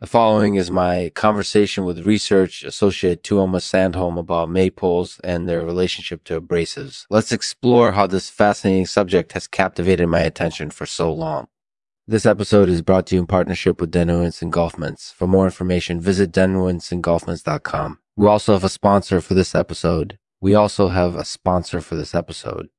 The following is my conversation with research associate Tuomas Sandholm about maypoles and their relationship to abrasives. Let's explore how this fascinating subject has captivated my attention for so long. This episode is brought to you in partnership with Denuance Engulfments. For more information, visit denuanceengulfments.com. We also have a sponsor for this episode. We also have a sponsor for this episode.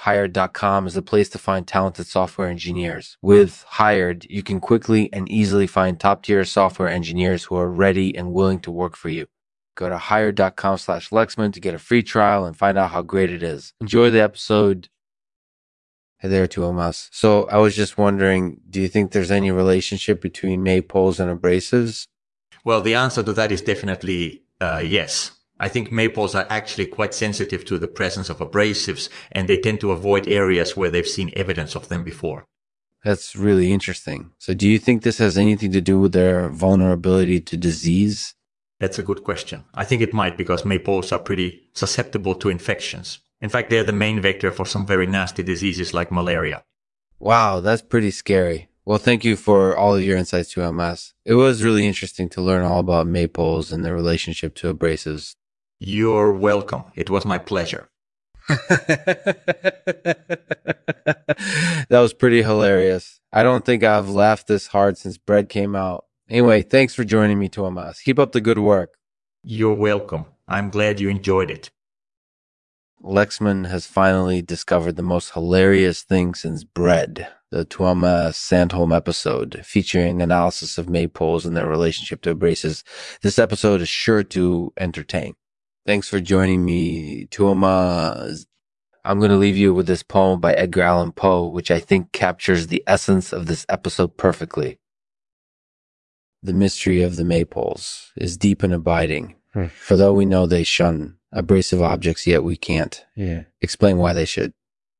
Hired.com is the place to find talented software engineers. With Hired, you can quickly and easily find top tier software engineers who are ready and willing to work for you. Go to hired.com slash Lexman to get a free trial and find out how great it is. Enjoy the episode. Hey there, Tuomas. So I was just wondering, do you think there's any relationship between maypoles and abrasives? Well, the answer to that is definitely uh, yes. I think maples are actually quite sensitive to the presence of abrasives and they tend to avoid areas where they've seen evidence of them before. That's really interesting. So do you think this has anything to do with their vulnerability to disease? That's a good question. I think it might because maples are pretty susceptible to infections. In fact, they're the main vector for some very nasty diseases like malaria. Wow, that's pretty scary. Well, thank you for all of your insights Tuomas. It was really interesting to learn all about maples and their relationship to abrasives. You're welcome. It was my pleasure. that was pretty hilarious. I don't think I've laughed this hard since bread came out. Anyway, thanks for joining me, Tuomas. Keep up the good work. You're welcome. I'm glad you enjoyed it. Lexman has finally discovered the most hilarious thing since bread. The Tuomas Sandholm episode featuring analysis of maypoles and their relationship to abrasives. This episode is sure to entertain. Thanks for joining me, Tuomas. I'm going to leave you with this poem by Edgar Allan Poe, which I think captures the essence of this episode perfectly. The mystery of the maypoles is deep and abiding, hmm. for though we know they shun abrasive objects, yet we can't yeah. explain why they should.